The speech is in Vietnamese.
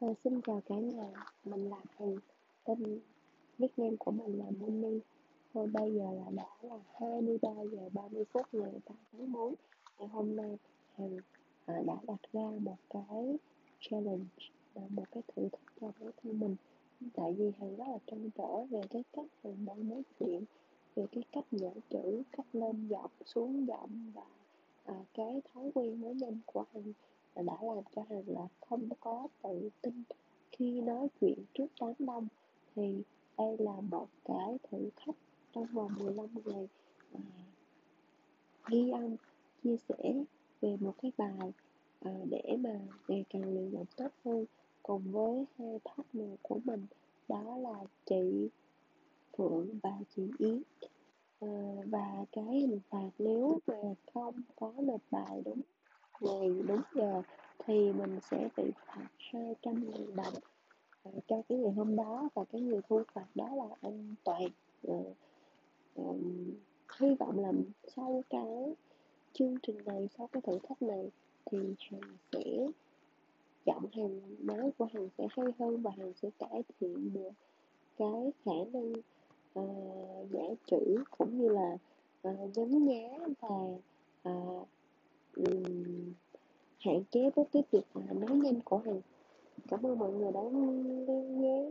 Ờ, xin chào cả nhà, mình là Hằng, tên nickname của mình là Moni. Thôi bây giờ là đã là 23 giờ 30 phút ngày 8 tháng 4. Ngày hôm nay Hằng à, đã đặt ra một cái challenge, à, một cái thử thách cho bản thân mình. Tại vì Hằng rất là trăn trở về cái cách Hằng đang nói chuyện, về cái cách nhả chữ, cách lên giọng, xuống giọng và à, cái thói quen nói nhanh của Hằng à, đã làm cho Hằng là không có tự tin khi nói chuyện trước đám đông thì đây là một cái thử thách trong vòng 15 ngày. À, ghi âm chia sẻ về một cái bài à, để mà ngày càng luyện giọng tốt hơn cùng với hai partner của mình đó là chị Phượng và chị Yến. À, và cái hình phạt nếu mà không có nộp bài đúng ngày đúng giờ thì mình sẽ bị phạt 200 000 đồng cho cái ngày hôm đó và cái người thu phạt đó là anh Toàn. Uh, um, hy vọng là sau cái chương trình này sau cái thử thách này thì Hằng sẽ giọng Hằng nói của Hằng sẽ hay hơn và Hằng sẽ cải thiện được cái khả năng ờ, uh, giải chữ cũng như là uh, nhấn nhá và uh, um, hạn chế với cái việc mà nói nhanh của Hằng cảm ơn mọi người đã nghe.